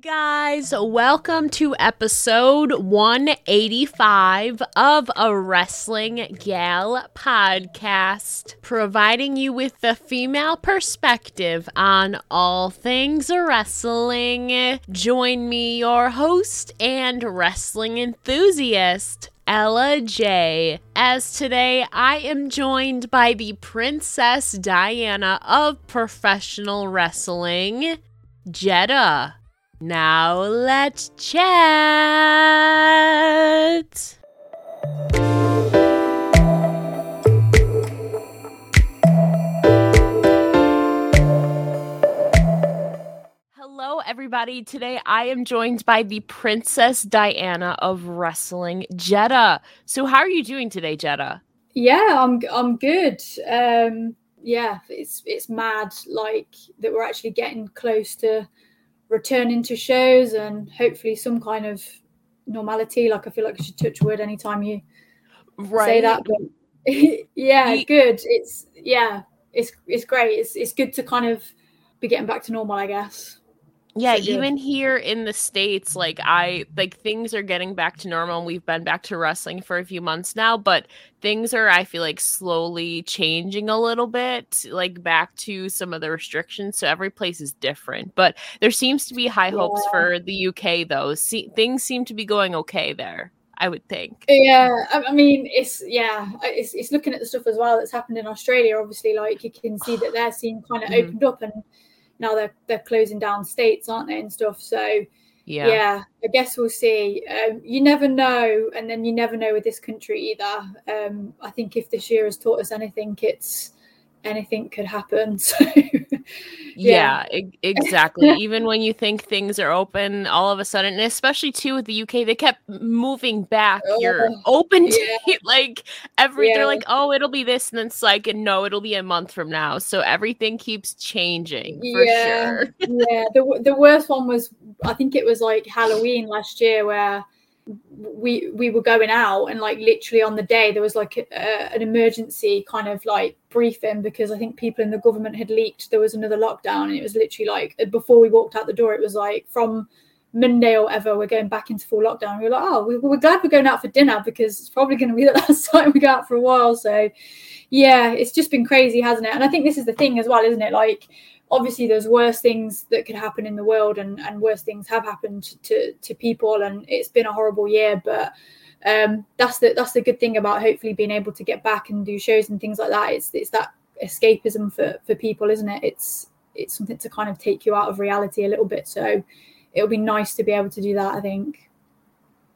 guys, welcome to episode 185 of a Wrestling Gal podcast, providing you with the female perspective on all things wrestling. Join me, your host and wrestling enthusiast, Ella Jay. As today I am joined by the Princess Diana of professional wrestling, Jetta. Now let's chat. Hello, everybody. Today I am joined by the Princess Diana of Wrestling, Jetta. So, how are you doing today, Jetta? Yeah, I'm I'm good. Um, yeah, it's it's mad like that we're actually getting close to returning to shows and hopefully some kind of normality. Like I feel like I should touch wood anytime you right. say that. But yeah, good. It's yeah, it's it's great. It's it's good to kind of be getting back to normal, I guess. Yeah, so even here in the states, like I like things are getting back to normal. We've been back to wrestling for a few months now, but things are I feel like slowly changing a little bit, like back to some of the restrictions. So every place is different, but there seems to be high hopes yeah. for the UK though. See, things seem to be going okay there. I would think. Yeah, I mean, it's yeah, it's, it's looking at the stuff as well that's happened in Australia. Obviously, like you can see that their scene kind of mm-hmm. opened up and now they're they're closing down states, aren't they, and stuff. So yeah, yeah I guess we'll see. Um, you never know, and then you never know with this country either. Um, I think if this year has taught us anything, it's anything could happen. So yeah, yeah exactly. Even when you think things are open, all of a sudden, and especially too with the UK, they kept moving back. Oh, You're open yeah. like every. Yeah. They're like, oh, it'll be this, and then it's like, and no, it'll be a month from now. So everything keeps changing for yeah. sure. yeah, the the worst one was I think it was like Halloween last year where we we were going out and like literally on the day there was like a, an emergency kind of like briefing because I think people in the government had leaked there was another lockdown and it was literally like uh, before we walked out the door it was like from Monday or whatever we're going back into full lockdown. We were like oh we, we're glad we're going out for dinner because it's probably going to be the last time we go out for a while. So yeah it's just been crazy hasn't it? And I think this is the thing as well isn't it? Like obviously there's worse things that could happen in the world and, and worse things have happened to, to people and it's been a horrible year but um, that's the that's the good thing about hopefully being able to get back and do shows and things like that. It's it's that escapism for for people isn't it? It's it's something to kind of take you out of reality a little bit. So it'll be nice to be able to do that i think.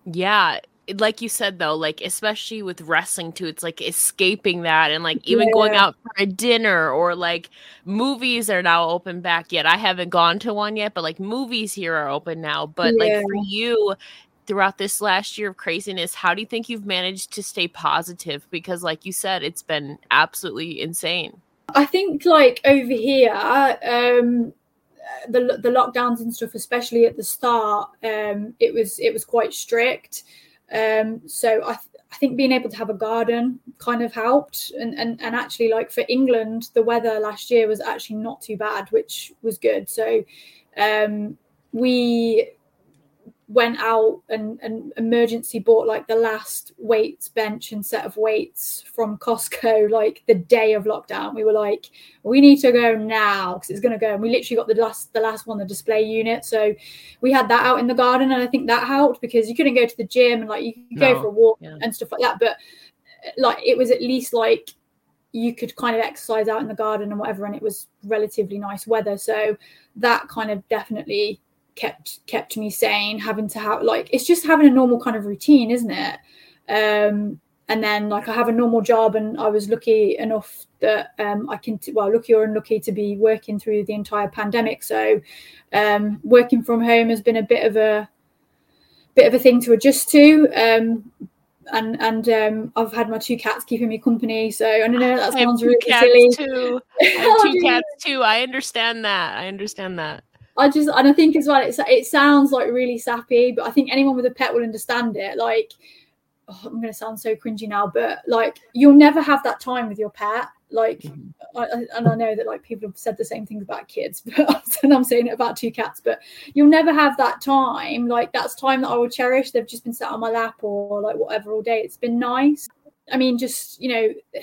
Yeah like you said though like especially with wrestling too it's like escaping that and like even yeah. going out for a dinner or like movies are now open back yet. I haven't gone to one yet but like movies here are open now. But yeah. like for you throughout this last year of craziness how do you think you've managed to stay positive? Because like you said it's been absolutely insane. I think like over here um the the lockdowns and stuff especially at the start um it was it was quite strict um, so I, th- I think being able to have a garden kind of helped. And, and, and actually, like for England, the weather last year was actually not too bad, which was good. So um, we went out and, and emergency bought like the last weights bench and set of weights from Costco like the day of lockdown. We were like, we need to go now because it's going to go. And we literally got the last the last one, the display unit. So we had that out in the garden, and I think that helped because you couldn't go to the gym and like you could no. go for a walk yeah. and stuff like that. But like it was at least like you could kind of exercise out in the garden and whatever, and it was relatively nice weather. So that kind of definitely kept kept me sane having to have like it's just having a normal kind of routine isn't it um and then like i have a normal job and i was lucky enough that um i can t- well lucky or unlucky to be working through the entire pandemic so um working from home has been a bit of a bit of a thing to adjust to um and and um, I've had my two cats keeping me company. So I don't know that sounds really silly. Too. I have two cats too. I understand that. I understand that. I just and I think as well, it's it sounds like really sappy, but I think anyone with a pet will understand it. Like oh, I'm going to sound so cringy now, but like you'll never have that time with your pet. Like, mm-hmm. I, and I know that like people have said the same thing about kids, but and I'm saying it about two cats. But you'll never have that time. Like that's time that I will cherish. They've just been sat on my lap or like whatever all day. It's been nice. I mean, just you know,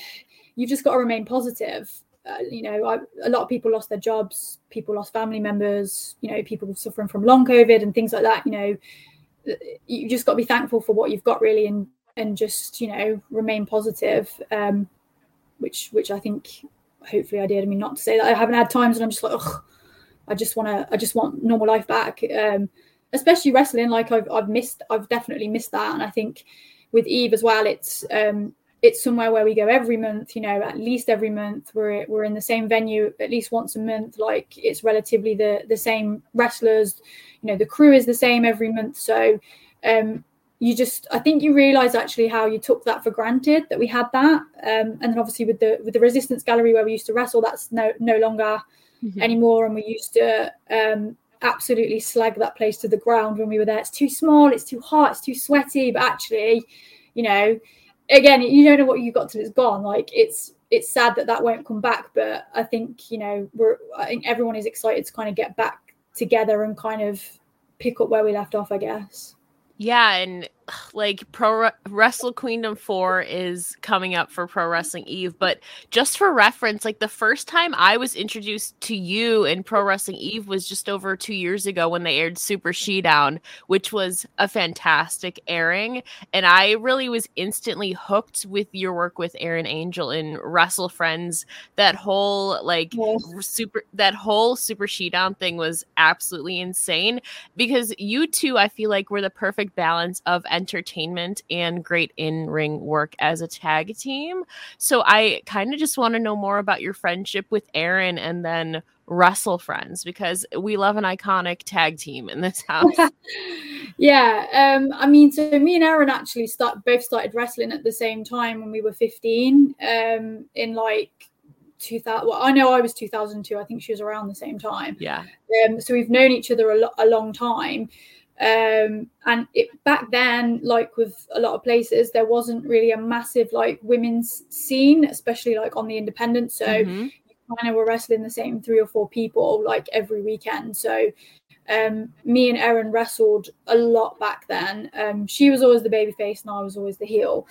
you've just got to remain positive. Uh, you know, I, a lot of people lost their jobs. People lost family members. You know, people suffering from long COVID and things like that. You know, you just got to be thankful for what you've got really and and just you know remain positive um which which i think hopefully i did i mean not to say that i haven't had times and i'm just like oh i just want to i just want normal life back um especially wrestling like i've i've missed i've definitely missed that and i think with eve as well it's um it's somewhere where we go every month you know at least every month. We're we're in the same venue at least once a month. Like it's relatively the the same wrestlers you know the crew is the same every month. So um you just i think you realize actually how you took that for granted that we had that. Um and then obviously with the with the resistance gallery where we used to wrestle that's no no longer mm-hmm. anymore. And we used to um absolutely slag that place to the ground when we were there. It's too small it's too hot it's too sweaty. But actually you know again you don't know what you got till it's gone. Like it's it's sad that that won't come back but i think you know we're i think everyone is excited to kind of get back together and kind of pick up where we left off i guess. Yeah, and like Pro Wrestle Queendom 4 is coming up for Pro Wrestling Eve, but just for reference, like the first time I was introduced to you in Pro Wrestling Eve was just over 2 years ago when they aired Super She Down, which was a fantastic airing, and I really was instantly hooked with your work with Erin Angel in Wrestle Friends. That whole like yes. super that whole Super Down thing was absolutely insane because you two I feel like were the perfect balance of entertainment and great in ring work as a tag team. So I kind of just want to know more about your friendship with Erin and then Wrestle Friends because we love an iconic tag team in this house. yeah, um, I mean, so me and Erin actually start both started wrestling at the same time when we were 15. Um, in like 2000 well i know i was 2002 i think she was around the same time yeah um so we've known each other a, lo- a long time um, and it back then like with a lot of places there wasn't really a massive like women's scene especially like on the independent so mm-hmm. you kind of were wrestling the same three or four people like every weekend so um, me and Erin wrestled a lot back then. Um, she was always the baby face and I was always the heel.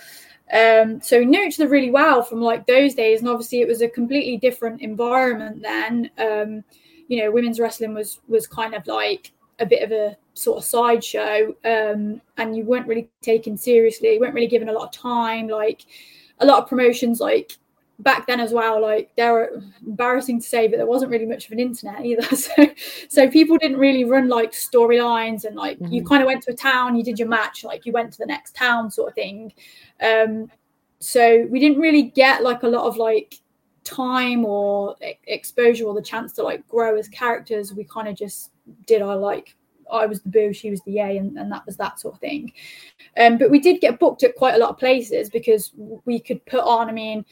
Um, so we knew each other really well from like those days. And obviously it was a completely different environment then. Um, you know, women's wrestling was was kind of like a bit of a sort of sideshow um, and you weren't really taken seriously you weren't really given a lot of time like a lot of promotions like back then as well like they were embarrassing to say but there wasn't really much of an internet either. So so people didn't really run like storylines and like mm-hmm. you kind of went to a town you did your match like you went to the next town sort of thing. Um so we didn't really get like a lot of like time or exposure or the chance to like grow as characters. We kind of just did our like I was the boo, she was the yay, and, and that was that sort of thing. Um, but we did get booked at quite a lot of places because we could put on. I mean,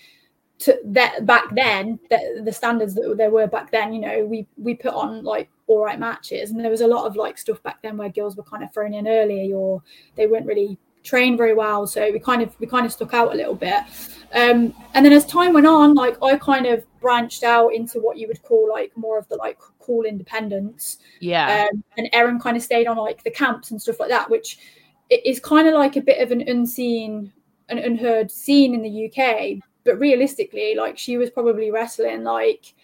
to that back then, the, the standards that there were back then, you know, we we put on like all right matches, and there was a lot of like stuff back then where girls were kind of thrown in early or they weren't really trained very well, so we kind of we kind of stuck out a little bit. Um, and then as time went on, like I kind of branched out into what you would call like more of the like cool independence. Yeah. Um, and Erin kind of stayed on like the camps and stuff like that, which is kind of like a bit of an unseen, an unheard scene in the UK. But realistically, like she was probably wrestling like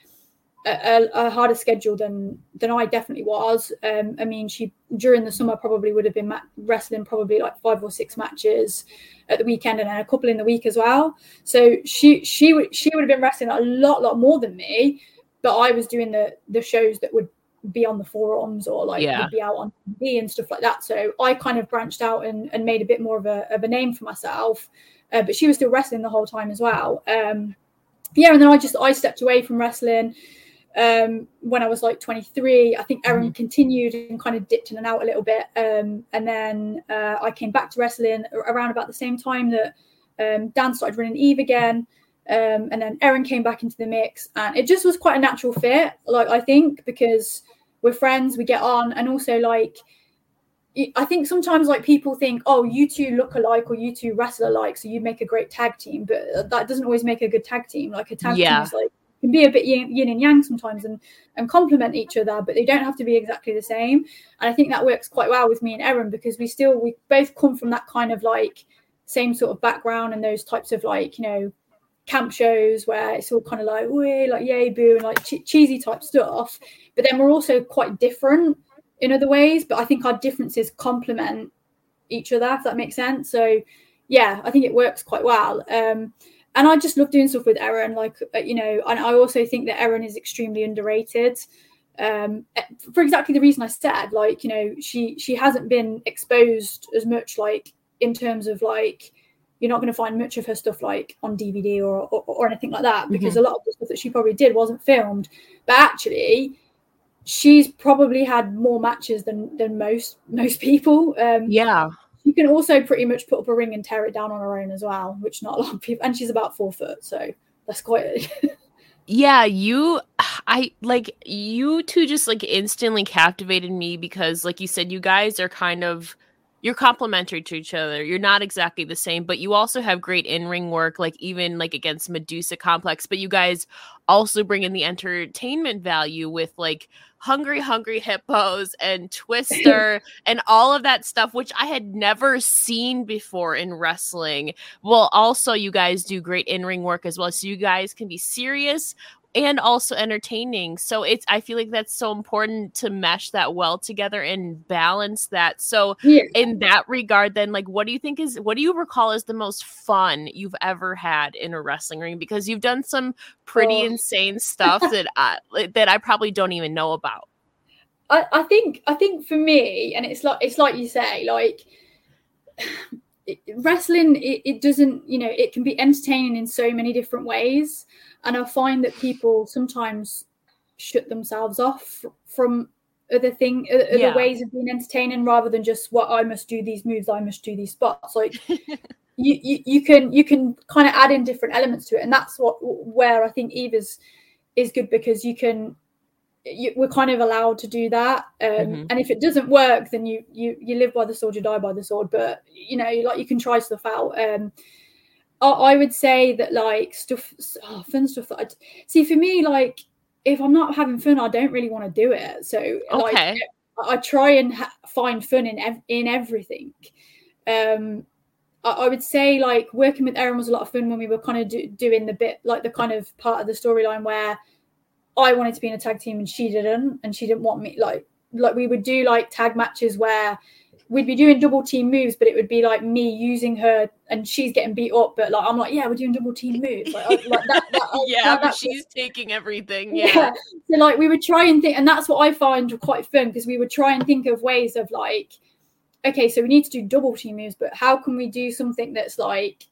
a, a, harder schedule than than I definitely was. Um, I mean, she during the summer probably would have been ma- wrestling probably like five or six matches at the weekend and then a couple in the week as well. So she she would she would have been wrestling a lot lot more than me, but I was doing the the shows that would be on the forums or like yeah. be out on TV and stuff like that. So I kind of branched out and, and made a bit more of a of a name for myself. Uh, but she was still wrestling the whole time as well. Um, yeah, and then I just I stepped away from wrestling um, when I was like 23. I think Erin mm-hmm. continued and kind of dipped in and out a little bit. Um, and then uh, I came back to wrestling around about the same time that um, Dan started running Eve again. Um, and then Erin came back into the mix. And it just was quite a natural fit, like I think, because we're friends, we get on. And also, like, I think sometimes like people think, oh, you two look alike or you two wrestle alike, so you make a great tag team, but that doesn't always make a good tag team. Like a tag Yeah. team is like can be a bit yin, and yang sometimes and and complement each other, but they don't have to be exactly the same. And I think that works quite well with me and Erin because we still we both come from that kind of like same sort of background and those types of like you know camp shows where it's all kind of like way like yay boo and like che- cheesy type stuff. But then we're also quite different in other ways, but I think our differences complement each other, if that makes sense. So yeah, I think it works quite well. Um, and I just love doing stuff with Erin, like uh, you know, and I also think that Erin is extremely underrated. Um, eh, for exactly the reason I said, like you know, she she hasn't been exposed as much, like in terms of like you're not going to find much of her stuff like on DVD or or, or anything like that because a lot of the stuff that she probably did wasn't filmed. But actually, she's probably had more matches than than most most people. Um, Yeah. You can also pretty much put up a ring and tear it down on her own as well, which not a lot of people. And she's about four foot, so that's quite. Yeah, you I like you two just like instantly captivated me because like you said you guys are kind of you're complementary to each other. You're not exactly the same, but you also have great in-ring work like even like against Medusa Complex, but you guys also bring in the entertainment value with like Hungry Hungry Hippos and Twister and all of that stuff which I had never seen before in wrestling. Well, also you guys do great in-ring work as well. So you guys can be serious and also entertaining. So it's I feel like that's so important to mesh that well together and balance that. So yeah. in that regard then like what do you think is what do you recall as the most fun you've ever had in a wrestling ring because you've done some pretty Oh. insane stuff that I that I probably don't even know about. I, I think I think for me, and it's like it's like you say, like wrestling, it, it doesn't, you know, it can be entertaining in so many different ways, and I find that people sometimes shut themselves off from other thing, other Yeah. ways of being entertaining, rather than just what I must do these moves, I must do these spots, like. You, you, you can you can kind of add in different elements to it and that's what where i think eve is good because you can you, we're kind of allowed to do that um, Mhm. and if it doesn't work then you you you live by the sword you die by the sword but you know like you can try stuff out um I, I would say that like stuff oh, fun stuff that I see for me like if I'm not having fun I don't really want to do it so like Okay. I, I try and ha- find fun in ev- in everything um I, I would say like working with Erin was a lot of fun when we were kind of do, doing the bit like the kind of part of the storyline where I wanted to be in a tag team and she didn't, and she didn't want me. Like, like we would do like tag matches where we'd be doing double team moves, but it would be like me using her and she's getting beat up. But like I'm like, yeah, we're doing double team moves. Like, I- like that, that, I- yeah, but she's taking everything. yeah. Yeah. So like we would try and think, and that's what I find quite fun because we would try and think of ways of like, okay, so we need to do double team moves, but how can we do something that's like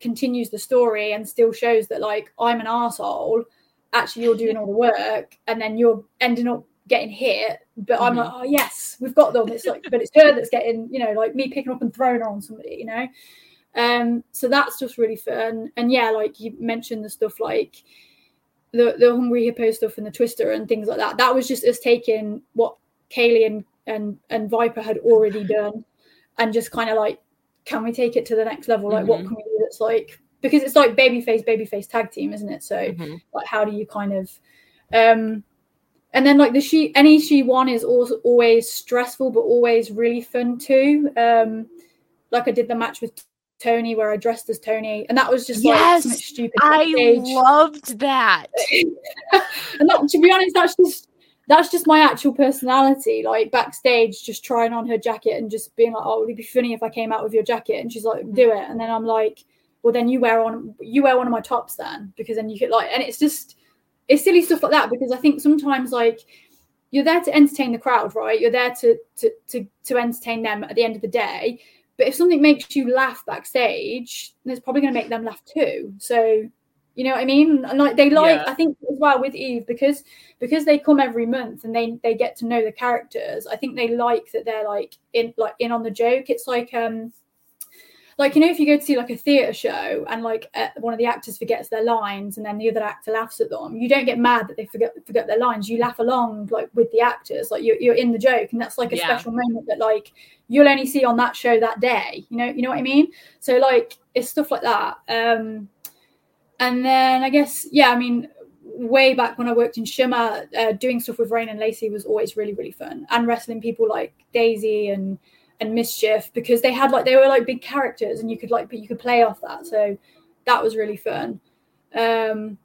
continues the story and still shows that like I'm an asshole. actually you're doing all the work, and then you're ending up getting hit, but I'm like, oh yes, we've got them. It's like, but it's her that's getting, you know, like me picking up and throwing her on somebody, you know. Um, so that's just really fun. And yeah, like you mentioned the stuff like the the hungry hippo stuff and the twister and things like that. That was just us taking what Kaylee and and, and Viper had already done and just kind of like, can we take it to the next level? Like, what Mhm. can we do that's like because it's like babyface babyface tag team, isn't it? So Mhm. like, how do you kind of um and then like the she any SHE-1 is also always stressful but always really fun too. Um like I did the match with Toni where I dressed as Toni and that was just like Yes, stupid. I loved that. and that, to be honest, that's just that's just my actual personality. Like backstage, just trying on her jacket and just being like, "Oh, would it be funny if I came out with your jacket?" And she's like, "Do it." And then I'm like, "Well, then you wear on you wear one of my tops then, because then you could like." And it's just it's silly stuff like that because I think sometimes like you're there to entertain the crowd, right? You're there to to to to entertain them at the end of the day. But if something makes you laugh backstage, then it's probably going to make them laugh too. So you know what I mean? And like they like, Yeah. I think as well with Eve because because they come every month and they they get to know the characters. I think they like that they're like in like in on the joke. It's like um like you know if you go to see like a theater show and like uh, one of the actors forgets their lines and then the other actor laughs at them you don't get mad that they forget forget their lines you laugh along like with the actors like you're, you're in the joke and that's like a yeah. special moment that like you'll only see on that show that day you know you know what i mean so like it's stuff like that um and then i guess yeah i mean way back when I worked in Shimmer, uh, doing stuff with Rain and Lacey was always really, really fun. And wrestling people like Daizee and and MsChif because they had like they were like big characters and you could like but you could play off that. So that was really fun. Um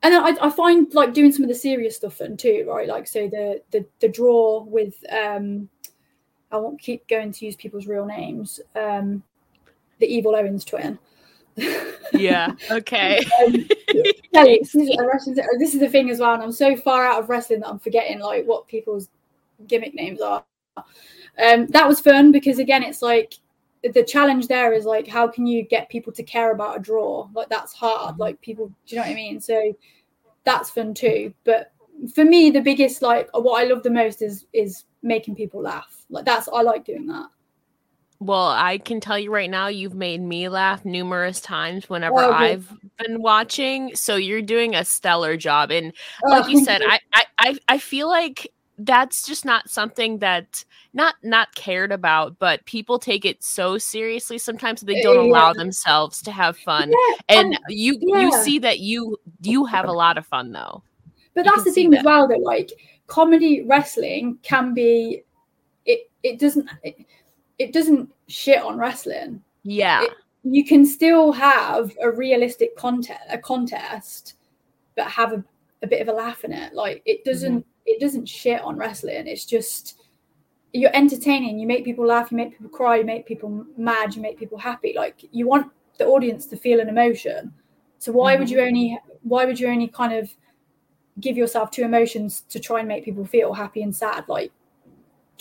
and then I, I find like doing some of the serious stuff fun too right? Like so the the, the draw with um i won't keep going to use people's real names um the evil owens twin. Yeah okay. Um, this, is the thing as well and i'm so far out of wrestling that i'm forgetting like what people's gimmick names are um, that was fun because again, it's like the challenge there is like how can you get people to care about a draw? Like that's hard. Mm-hmm. Like people, do you know what I mean? So that's fun too. But for me, the biggest like what I love the most is is making people laugh. Like that's I like doing that. Well, I can tell you right now, you've made me laugh numerous times whenever oh, I've been watching. So you're doing a stellar job. And like oh, you said, I, I I feel like that's just not something that not not cared about but people take it so seriously sometimes they don't yeah. allow themselves to have fun yeah, and you yeah. you see that you you have a lot of fun though but you that's the thing that. as well that like comedy wrestling can be it it doesn't it, it doesn't shit on wrestling yeah it, you can still have a realistic contest a contest but have a, a bit of a laugh in it like it doesn't mm-hmm it doesn't shit on wrestling. It's just you're entertaining. You make people laugh. You make people cry. You make people mad. You make people happy. Like you want the audience to feel an emotion. So why mm-hmm. would you only why would you only kind of give yourself two emotions to try and make people feel happy and sad? Like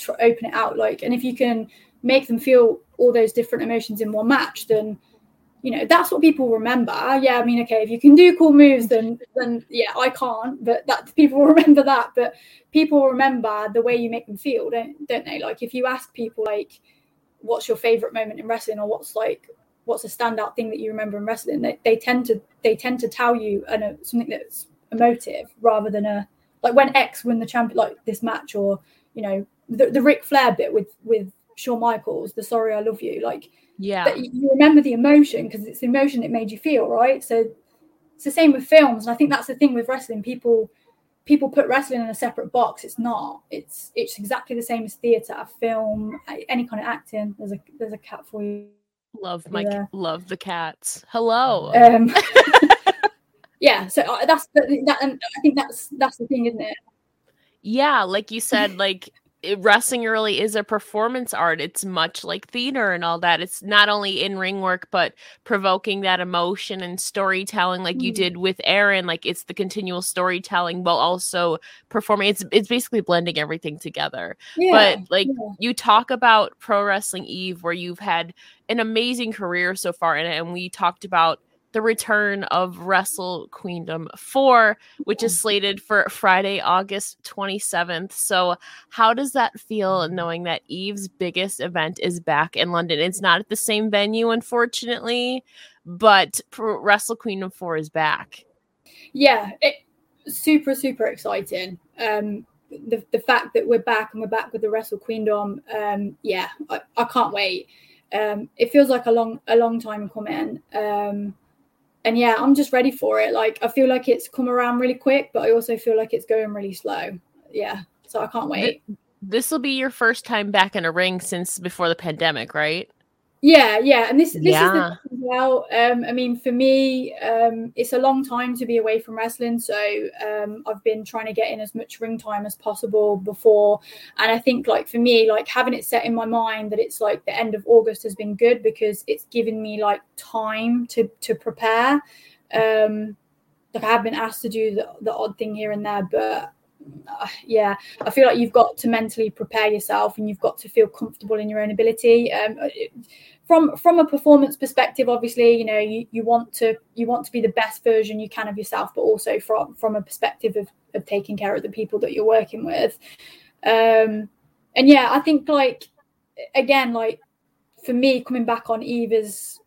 open it out. Like and if you can make them feel all those different emotions in one match, then you know that's what people remember. Yeah i mean okay if you can do cool moves then then yeah i can't but that people remember that. But people remember the way you make them feel don't don't they? Like if you ask people like what's your favorite moment in wrestling or what's like what's a standout thing that you remember in wrestling they, they tend to they tend to tell you uh, an, a, something that's emotive rather than a like when x won the champion like this match or you know the, the Ric Flair bit with with Shawn Michaels the sorry I love you like yeah. you remember the emotion because it's the emotion that made you feel right? So it's the same with films and i think that's the thing with wrestling. People people put wrestling in a separate box. It's not. It's it's exactly the same as theater a film any kind of acting. There's a there's a cat for you. Love my yeah. love the cats. Hello. Um yeah so uh, that's the, that and i think that's that's the thing isn't it? Yeah like you said like wrestling really is a performance art. It's much like theater and all that. It's not only in ring work, but provoking that emotion and storytelling, like mm. you did with Erin. Like it's the continual storytelling while also performing. It's it's basically blending everything together. Yeah, but like yeah. you talk about Pro Wrestling Eve, where you've had an amazing career so far in it, and we talked about the return of Wrestle Queendom 4, which is slated for Friday, August 27th. So, how does that feel knowing that Eve's biggest event is back in London? It's not at the same venue, unfortunately, but Wrestle Queendom 4 is back. Yeah, it, super, super exciting. Um, the, the fact that we're back and we're back with the Wrestle Queendom, um, yeah, I, I can't wait. Um, it feels like a long a long time coming. Um, and yeah, I'm just ready for it. Like I feel like it's come around really quick, but I also feel like it's going really slow. Yeah, so I can't wait. This will be your first time back in a ring since before the pandemic, right? Yeah, yeah, and this this yeah. is the, well. Um, I mean, for me, um, it's a long time to be away from wrestling, so um, I've been trying to get in as much ring time as possible before. And I think, like for me, like having it set in my mind that it's like the end of August has been good because it's given me like time to to prepare. Um, like I have been asked to do the, the odd thing here and there, but uh, yeah, I feel like you've got to mentally prepare yourself and you've got to feel comfortable in your own ability. Um, from from a performance perspective, obviously, you know, you, you want to you want to be the best version you can of yourself, but also from from a perspective of, of taking care of the people that you're working with. Um, and yeah, I think like again, like for me, coming back on Eve is,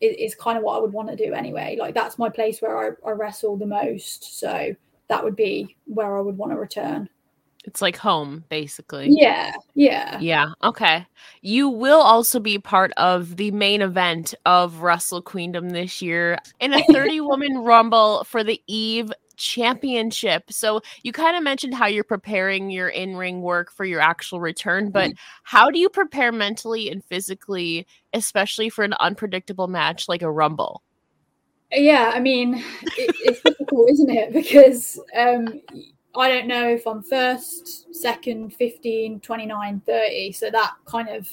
is, is kind of what I would want to do anyway. Like that's my place where I, I wrestle the most. So that would be where I would want to return. It's like home, basically. Yeah, yeah. Yeah. Okay. You will also be part of the main event of Wrestle Queendom this year in a 30 woman rumble for the Eve championship. So you kind of mentioned how you're preparing your in-ring work for your actual return, but how do you prepare mentally and physically, especially for an unpredictable match like a rumble? Yeah, I mean, it, it's difficult, isn't it? Because um, I don't know if I'm first, second, 15, 29, 30. So that kind of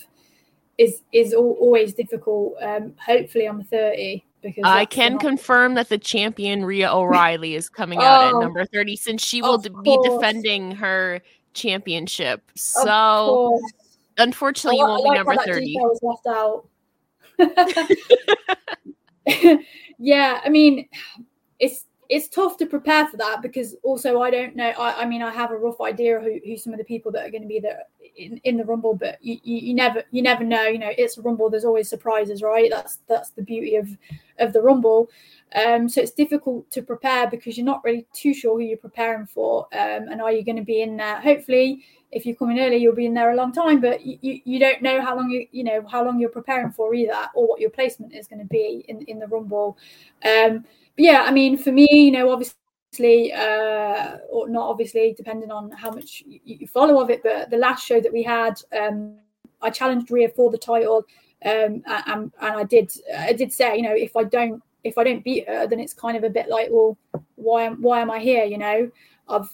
is is always difficult. Um, hopefully, I'm 30 because I can confirm that the champion Rhea O'Reilly is coming out oh, at number 30 since she will be defending her championship. So unfortunately, you won't like be number 30. Left out. yeah, I mean, it's it's tough to prepare for that because also I don't know. I, I mean, I have a rough idea who, who some of the people that are going to be there in, in the rumble, but you, you, you, never you never know. You know, it's a rumble. There's always surprises, right? That's that's the beauty of of the rumble. Um, so it's difficult to prepare because you're not really too sure who you're preparing for, um, and are you going to be in there? Hopefully, if you come in early, you'll be in there a long time, but you, you, you don't know how long you you know how long you're preparing for either, or what your placement is going to be in in the rumble. Um, but yeah, I mean, for me, you know, obviously, uh, or not obviously, depending on how much you, you, follow of it, but the last show that we had, um, I challenged Rhea for the title, um, and, and I did, I did say, you know, if I don't, if I don't beat her, then it's kind of a bit like, well, why am, why am I here? You know, I've,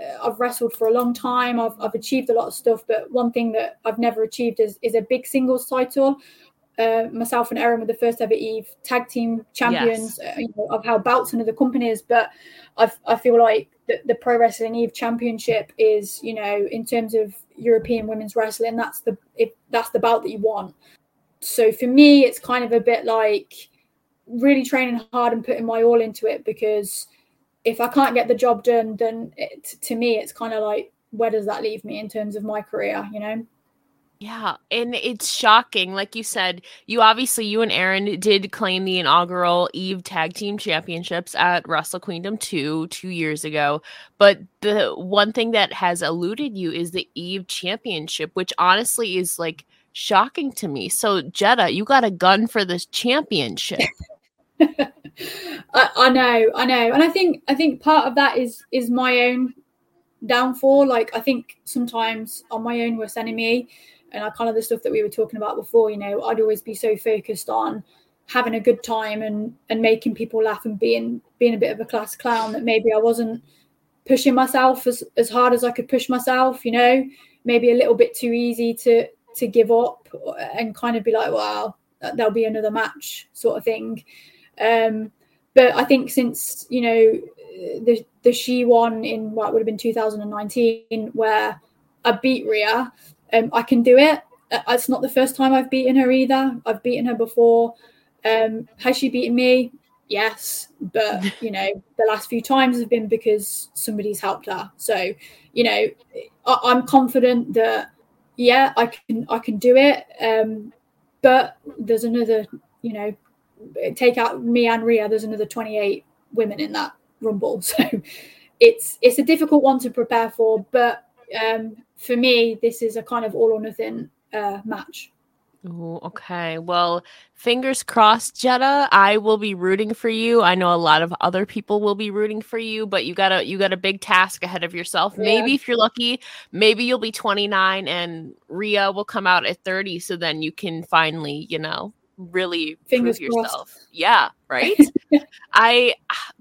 uh, I've wrestled for a long time. I've, I've achieved a lot of stuff, but one thing that I've never achieved is, is a big singles title uh, myself and Erin were the first ever Eve tag team champions. Yes. Uh, you know, I've held belts in other companies, but i I feel like the, the, Pro Wrestling Eve Championship is, you know, in terms of European women's wrestling, that's the if that's the belt that you want. So for me, it's kind of a bit like really training hard and putting my all into it because if I can't get the job done, then it, to me, it's kind of like where does that leave me in terms of my career, you know? Yeah, and it's shocking. Like you said, you obviously you and Erin did claim the inaugural Eve Tag Team Championships at Wrestle Queendom 2 2 years ago. But the one thing that has eluded you is the Eve Championship, which honestly is like shocking to me. So Jetta, you got a gun for this championship. I, I know, I know. And I think I think part of that is is my own downfall. Like I think sometimes on my own worst enemy and kind of the stuff that we were talking about before, you know, I'd always be so focused on having a good time and and making people laugh and being being a bit of a class clown that maybe I wasn't pushing myself as, as hard as I could push myself, you know, maybe a little bit too easy to to give up and kind of be like, wow, there'll be another match sort of thing. Um, but I think since you know the the SHE-1 in what would have been 2019, where I beat Rhea, um, I can do it. Uh, it's not the first time I've beaten her either. I've beaten her before. Um, has she beaten me? Yes, but you know the last few times have been because somebody's helped her. So you know I- I'm confident that yeah I can I can do it. Um, but there's another you know take out me and Rhea. There's another 28 women in that rumble. So it's it's a difficult one to prepare for, but um, for me, this is a kind of all or nothing uh, match. Ooh, okay. Well, fingers crossed, Jetta. I will be rooting for you. I know a lot of other people will be rooting for you, but you got a you got a big task ahead of yourself. Yeah. Maybe if you're lucky, maybe you'll be 29 and Rhea will come out at 30 so then you can finally, you know, really Fingers prove yourself. Crossed. Yeah, right? I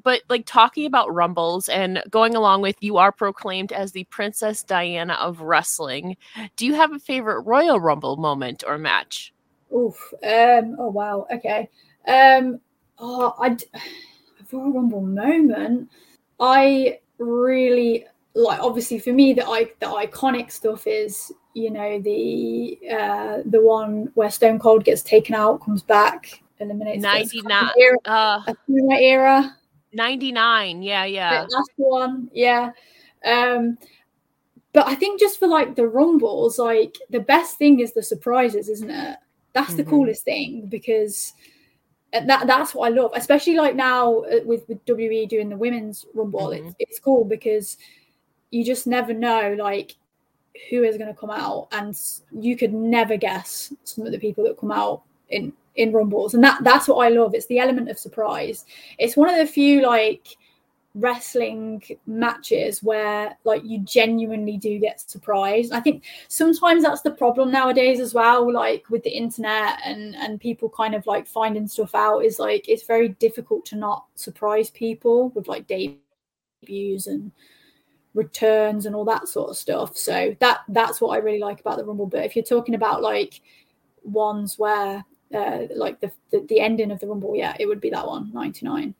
but like talking about rumbles and going along with you are proclaimed as the Princess Diana of wrestling. Do you have a favorite Royal Rumble moment or match? Oof. Um oh wow. Okay. Um oh I Royal Rumble moment. I really like obviously for me the I the iconic stuff is you know the uh the one where Stone Cold gets taken out, comes back, eliminates 99 era, uh, era. 99, yeah, yeah. That's the one, yeah. Um but I think just for like the rumbles, like the best thing is the surprises, isn't it? that's mm-hmm. the coolest thing because that that's what I love, especially like now uh, with with WWE doing the women's rumble. Mm-hmm. It's it's cool because you just never know like who is going to come out, and you could never guess some of the people that come out in in rumbles, and that that's what I love. It's the element of surprise. It's one of the few like wrestling matches where like you genuinely do get surprised i think sometimes that's the problem nowadays as well like with the internet and and people kind of like finding stuff out is like it's very difficult to not surprise people with like debuts and returns and all that sort of stuff so that that's what i really like about the rumble but if you're talking about like ones where uh, like the, the the ending of the rumble yeah it would be that one 99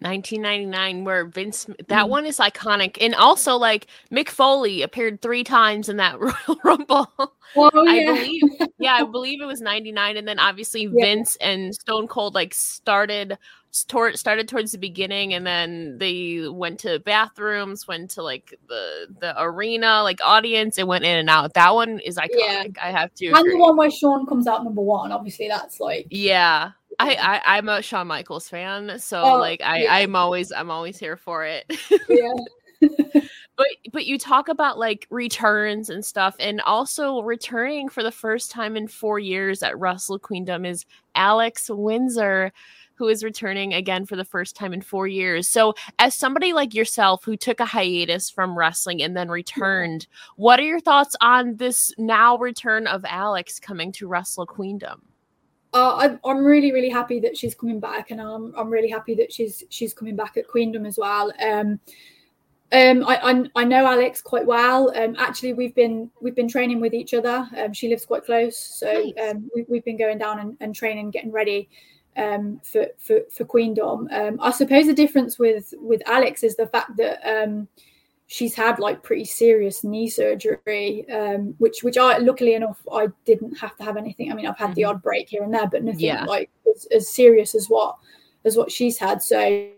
1999 where Vince that mm. one is iconic and also like Mick Foley appeared 3 times in that Royal Rumble. Oh, yeah. I believe yeah, I believe it was 99 and then obviously yeah. Vince and Stone Cold like started tor- started towards the beginning and then they went to bathrooms, went to like the the arena, like audience and went in and out. That one is iconic. Yeah. I have to. And agree. the one where Shawn comes out number 1, obviously that's like Yeah. I, I am a Shawn Michaels fan, so oh, like I yeah. I'm always I'm always here for it. yeah. but but you talk about like returns and stuff, and also returning for the first time in four years at Wrestle Queendom is Alex Windsor. Who is returning again for the first time in four years? So, as somebody like yourself who took a hiatus from wrestling and then returned, what are your thoughts on this now return of Alex coming to Wrestle Queendom? uh, I'm, I'm really really happy that she's coming back and I'm, I'm really happy that she's she's coming back at queendom as well um, um, I, I, I know Alex quite well. Um, actually, we've been we've been training with each other. Um, she lives quite close, so nice. um, we, we've been going down and, and training, getting ready um, for, for for Queendom. Um, I suppose the difference with with Alex is the fact that um, she's had like pretty serious knee surgery, um, which which I luckily enough I didn't have to have anything. I mean, I've had mm-hmm. the odd break here and there, but nothing yeah. like as, as, serious as what as what she's had. So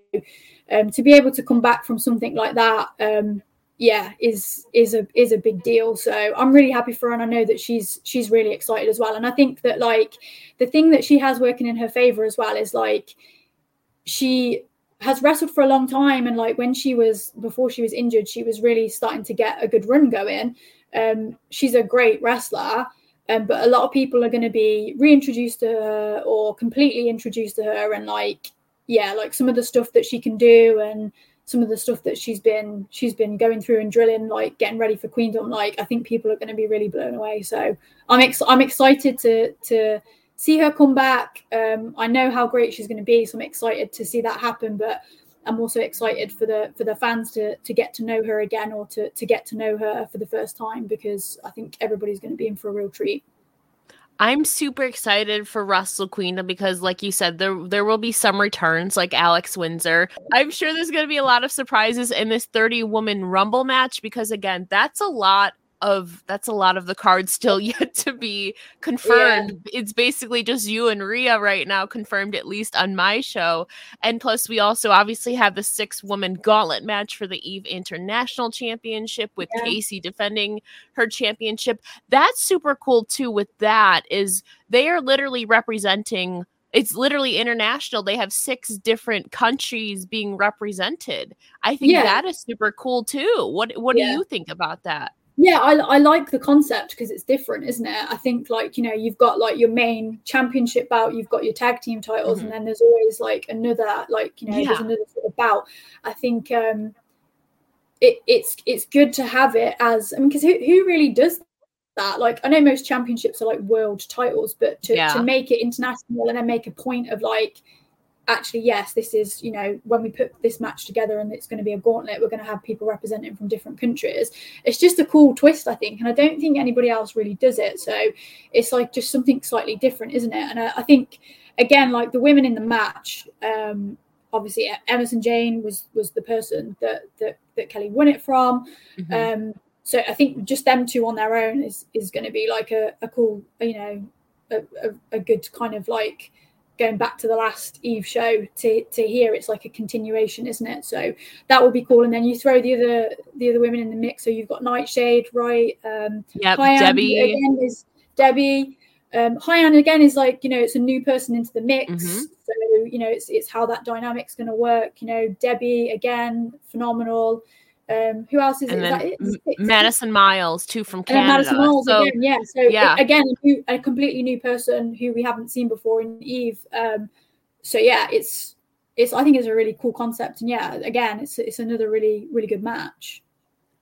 um, to be able to come back from something like that, um, yeah, is is a is a big deal. So I'm really happy for her, and I know that she's she's really excited as well. And I think that like the thing that she has working in her favor as well is like she has wrestled for a long time and like when she was before she was injured she was really starting to get a good run going um she's a great wrestler um, but a lot of people are going to be reintroduced to her or completely introduced to her and like yeah like some of the stuff that she can do and some of the stuff that she's been she's been going through and drilling like getting ready for queendom like i think people are going to be really blown away so i'm ex- i'm excited to to see her come back. Um, I know how great she's going to be, so I'm excited to see that happen. But I'm also excited for the for the fans to to get to know her again or to to get to know her for the first time because I think everybody's going to be in for a real treat. I'm super excited for Wrestle Queendom because, like you said, there there will be some returns, like Alex Windsor. I'm sure there's going to be a lot of surprises in this 30 woman Rumble match because, again, that's a lot of that's a lot of the cards still yet to be confirmed. Yeah. It's basically just you and Rhea right now confirmed at least on my show. And plus we also obviously have the six woman gauntlet match for the Eve International Championship with yeah. Casey defending her championship. That's super cool too with that is they are literally representing it's literally international. They have six different countries being represented. I think yeah. that is super cool too. What what do you think about that? Yeah I, I like the concept because it's different isn't it i think like you know you've got like your main championship bout you've got your tag team titles mm-hmm. and then there's always like another like you know yeah. there's another sort of bout i think um it, it's it's good to have it as i mean because who, who really does that like i know most championships are like world titles but to, yeah. to make it international and then make a point of like actually yes this is you know when we put this match together and it's going to be a gauntlet we're going to have people representing from different countries. It's just a cool twist i think and i don't think anybody else really does it. So it's like just something slightly different isn't it? And i, I think again like the women in the match um obviously Emersyn Jayne was was the person that that, that kelly won it from. Mm-hmm. um so i think just them two on their own is is going to be like a, a cool you know a, a, a good kind of like going back to the last Eve show to to hear it's like a continuation, isn't it? So that would be cool. And then you throw the other the other women in the mix. So you've got Nightshade, right? Um, yeah, Debbie again is Debbie. Um, Hyan again is like you know it's a new person into the mix, mm-hmm. so you know it's it's how that dynamic's going to work. You know Debbie again, phenomenal. Um, who else is and it? Is it? Madison Miles too from Canada. Madison Miles so, again, yeah. So yeah. Again, a, new, a, completely new person who we haven't seen before in Eve. Um, so yeah, it's it's I think it's a really cool concept, and yeah, again, it's it's another really really good match.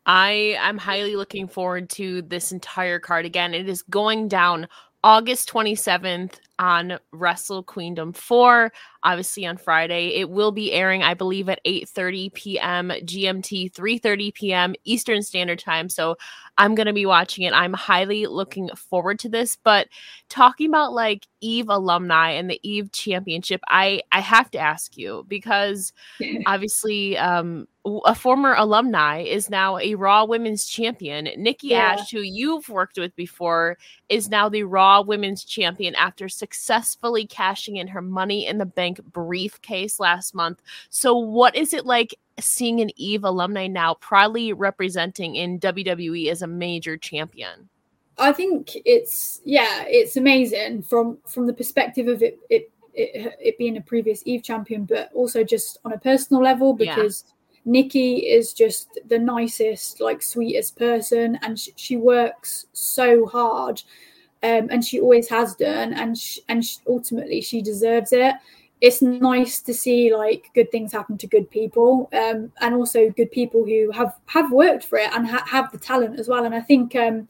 I am highly looking forward to this entire card again. It is going down August 27th on Wrestle Queendom 4, obviously on Friday. It will be airing, I believe, at 8:30 p.m. GMT, 3:30 p.m. Eastern Standard Time. So I'm going to be watching it. I'm highly looking forward to this. But talking about like Eve alumni and the Eve Championship, I I have to ask you because obviously um a former alumni is now a Raw Women's Champion. Nikki yeah. A.S.H, who you've worked with before, is now the Raw Women's Champion after successfully cashing in her Money in the Bank briefcase last month. So, what is it like seeing an Eve alumni now proudly representing in WWE as a major champion? I think it's yeah, it's amazing from from the perspective of it it it, it being a previous Eve champion, but also just on a personal level because. Yeah Nikki is just the nicest, like sweetest person, and sh- she works so hard, um, and she always has done, and sh- and sh- ultimately she deserves it. It's nice to see like good things happen to good people, um, and also good people who have have worked for it and ha- have the talent as well. And I think um,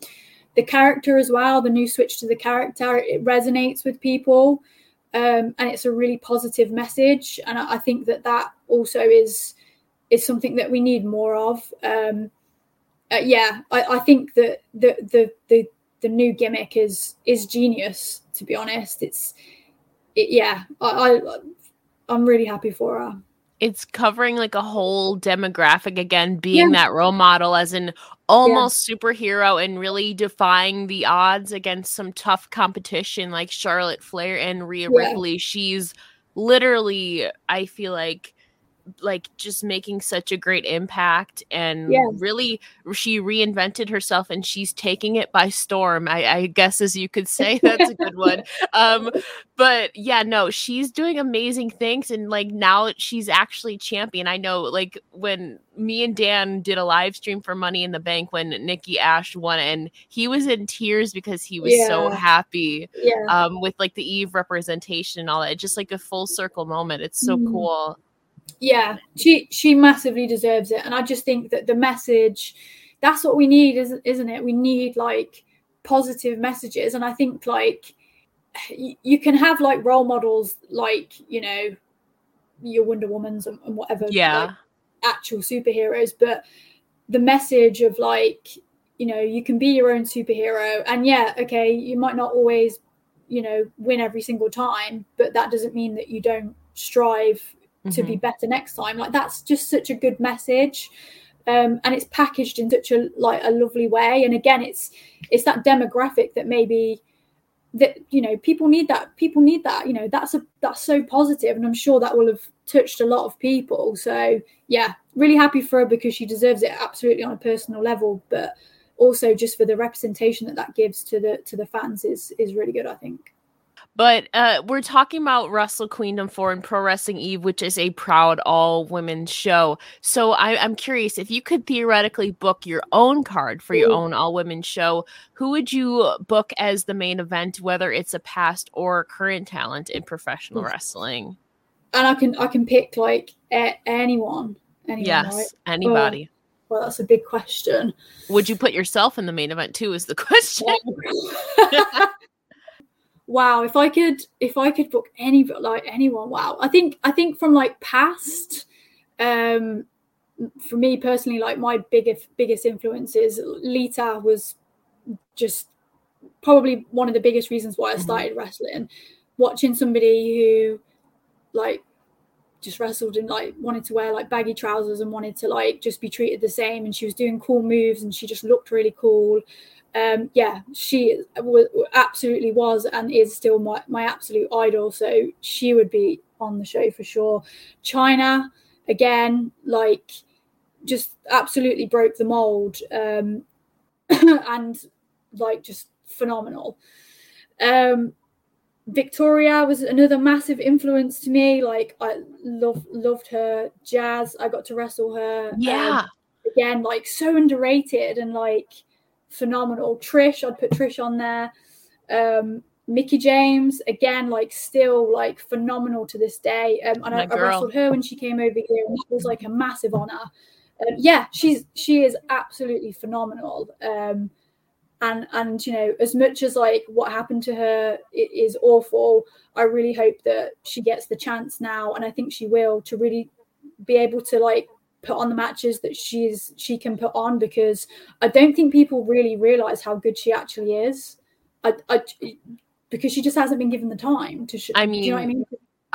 the character as well, the new switch to the character, it resonates with people. Um, and it's a really positive message. And I, I, think that that also is is something that we need more of. Um, uh, yeah, I, I, think that the, the the the new gimmick is is genius. To be honest, it's it, yeah. I, I I'm really happy for her. It's covering like a whole demographic again, being yeah. that role model as an almost yeah. superhero and really defying the odds against some tough competition like Charlotte Flair and Rhea yeah. Ripley. She's literally, I feel like like just making such a great impact and yeah. really she reinvented herself and she's taking it by storm I, I, guess as you could say that's a good one um but yeah no she's doing amazing things and like now she's actually champion i know like when me and dan did a live stream for money in the bank when nikki A.S.H won and he was in tears because he was yeah. so happy yeah. um with like the eve representation and all that just like a full circle moment it's so mm. cool yeah. She she massively deserves it and i just think that the message that's what we need isn't isn't it? We need like positive messages and i think like you can have like role models like you know your wonder womans and, and whatever yeah. like, actual superheroes but the message of like you know you can be your own superhero and yeah okay you might not always you know win every single time but that doesn't mean that you don't strive to mm-hmm. be better next time. Like that's just such a good message. Um, and it's packaged in such a like a lovely way. And again it's it's that demographic that maybe that you know people need that people need that you know that's a that's so positive. And i'm sure that will have touched a lot of people. So yeah really happy for her because she deserves it absolutely on a personal level. But also just for the representation that that gives to the to the fans is is really good i think but uh, we're talking about Wrestle Queendom 4 and Pro Wrestling Eve, which is a proud all women show. So I, am curious if you could theoretically book your own card for your own all women show, who would you book as the main event, whether it's a past or current talent in professional wrestling? And I can I can pick like a- anyone. anyone. Yes, right? anybody. Oh, well, that's a big question. Would you put yourself in the main event too? Is the question. Wow if i could if i could book any like anyone wow i think i think from like past um for me personally like my biggest biggest influences lita was just probably one of the biggest reasons why i mm-hmm. started mm-hmm. wrestling watching somebody who like just wrestled and like wanted to wear like baggy trousers and wanted to like just be treated the same and she was doing cool moves and she just looked really cool um, yeah, she w- absolutely was and is still my, my absolute idol. So she would be on the show for sure. Chyna, again, like just absolutely broke the mold um, and like just phenomenal. Um, Victoria was another massive influence to me. Like I love loved her jazz. I got to wrestle her. Um, yeah. Again, like so underrated and like phenomenal. Trish, I'd put Trish on there. Um, Mickie James, again, like still like phenomenal to this day. Um, and I, I, wrestled her when she came over here, and that was like a massive honor. Um, yeah, she's she is absolutely phenomenal. Um, and and you know, as much as like what happened to her it is awful, I really hope that she gets the chance now, and I think she will to really be able to like put on the matches that she's she can put on because I don't think people really realize how good she actually is. I, I because she just hasn't been given the time to. Sh- I mean, you know I mean?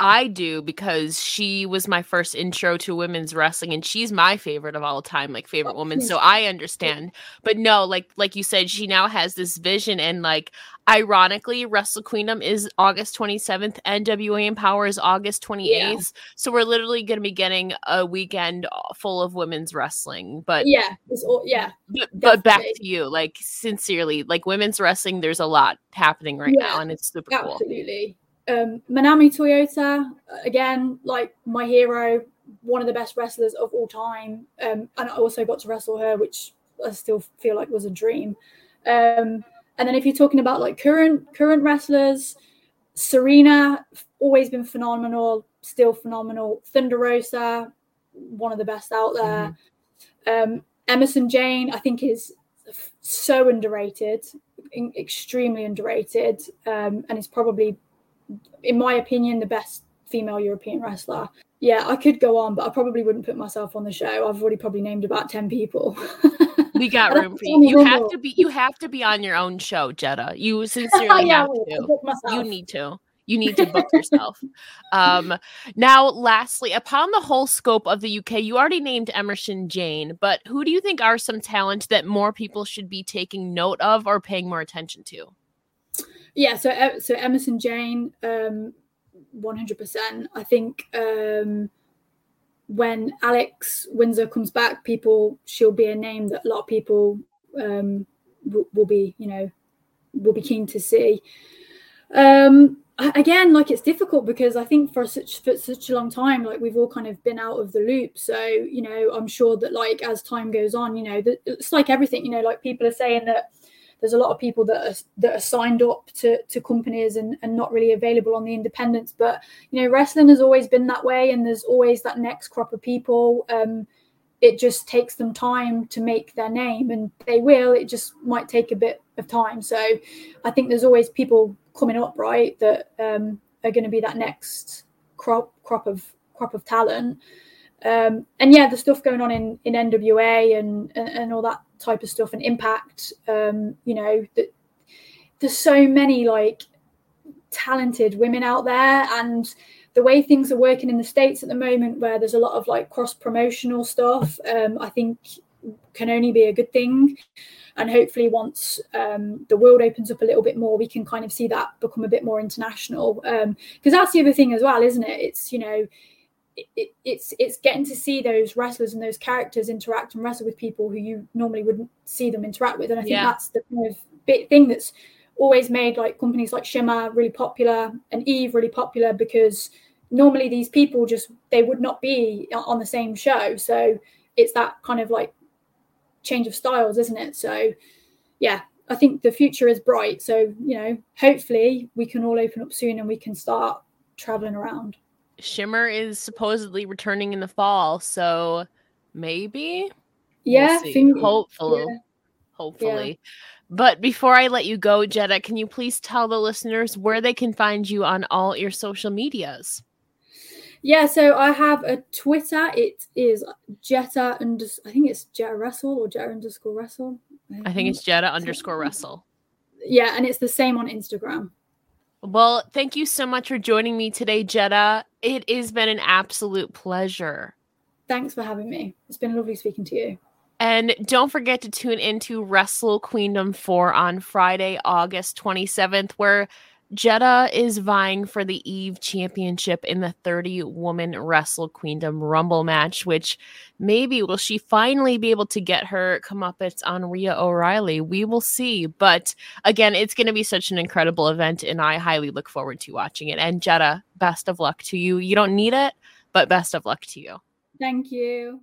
I do because she was my first intro to women's wrestling and she's my favorite of all time, like favorite oh, woman. So I understand. But no, like like you said, she now has this vision and like ironically, Wrestle Queendom is August 27th, NWA Empower is August 28th. Yeah. So we're literally gonna be getting a weekend uh, full of women's wrestling. But yeah, all, yeah. But, but, back to you, like sincerely, like women's wrestling, there's a lot happening right yeah, now and it's super absolutely. cool. Absolutely um, Manami Toyota, again, like my hero, one of the best wrestlers of all time. Um, and I also got to wrestle her, which I still feel like was a dream. Um, and then if you're talking about like current current wrestlers, Serena, always been phenomenal, still phenomenal. Thunder Rosa, one of the best out there. Mm-hmm. Um, Emersyn Jayne, I think is so underrated, extremely underrated, um, and is probably in my opinion, the best female European wrestler. Yeah, I could go on, but I probably wouldn't put myself on the show. I've already probably named about 10 people. we got room for you. You have to be you have to be on your own show, Jetta. You sincerely yeah, have to. You need to. You need to book yourself. Um, now, lastly, upon the whole scope of the UK, you already named Emersyn Jayne, but who do you think are some talent that more people should be taking note of or paying more attention to? Yeah, so so Emersyn Jayne, um, one hundred percent. I think um, when Alex Windsor comes back, people she'll be a name that a lot of people um, will, will be, you know, will be keen to see. Um, again, like it's difficult because I think for such for such a long time, like we've all kind of been out of the loop. So you know, I'm sure that like as time goes on, you know, it's like everything. You know, like people are saying that there's a lot of people that are that are signed up to, to companies and, and not really available on the independents. But you know, wrestling has always been that way, and there's always that next crop of people. Um, it just takes them time to make their name, and they will. It just might take a bit of time. So, I think there's always people coming up, right, that um, are going to be that next crop crop of crop of talent. Um, and yeah, the stuff going on in, in NWA and, and, and all that type of stuff and impact. Um, you know, that there's so many like talented women out there, and the way things are working in the states at the moment, where there's a lot of like cross promotional stuff, um, I think can only be a good thing. And hopefully, once um, the world opens up a little bit more, we can kind of see that become a bit more international. Because um, that's the other thing as well, isn't it? It's you know it, it's it's getting to see those wrestlers and those characters interact and wrestle with people who you normally wouldn't see them interact with, and I think yeah. that's the kind of big thing that's always made like companies like Shimmer really popular and Eve really popular because normally these people just they would not be on the same show, so it's that kind of like change of styles, isn't it? So yeah, I think the future is bright. So you know, hopefully we can all open up soon and we can start traveling around. Shimmer is supposedly returning in the fall, so maybe. Yeah, we'll hopefully. Yeah. Hopefully. Yeah. But before I let you go, Jetta, can you please tell the listeners where they can find you on all your social medias? Yeah, so I have a Twitter. It is Jetta and I think it's Jetta wrestle or Jetta underscore wrestle. I think it's Jetta underscore wrestle. Yeah, and it's the same on Instagram. Well, thank you so much for joining me today, Jetta. It has been an absolute pleasure. Thanks for having me. It's been lovely speaking to you. And don't forget to tune into Wrestle Queendom 4 on Friday, August 27th, where Jetta is vying for the Eve Championship in the 30 woman Wrestle Queendom Rumble match, which maybe will she finally be able to get her comeuppance on Rhea O'Reilly? We will see. But again, it's going to be such an incredible event, and I highly look forward to watching it. And Jetta, best of luck to you. You don't need it, but best of luck to you. Thank you.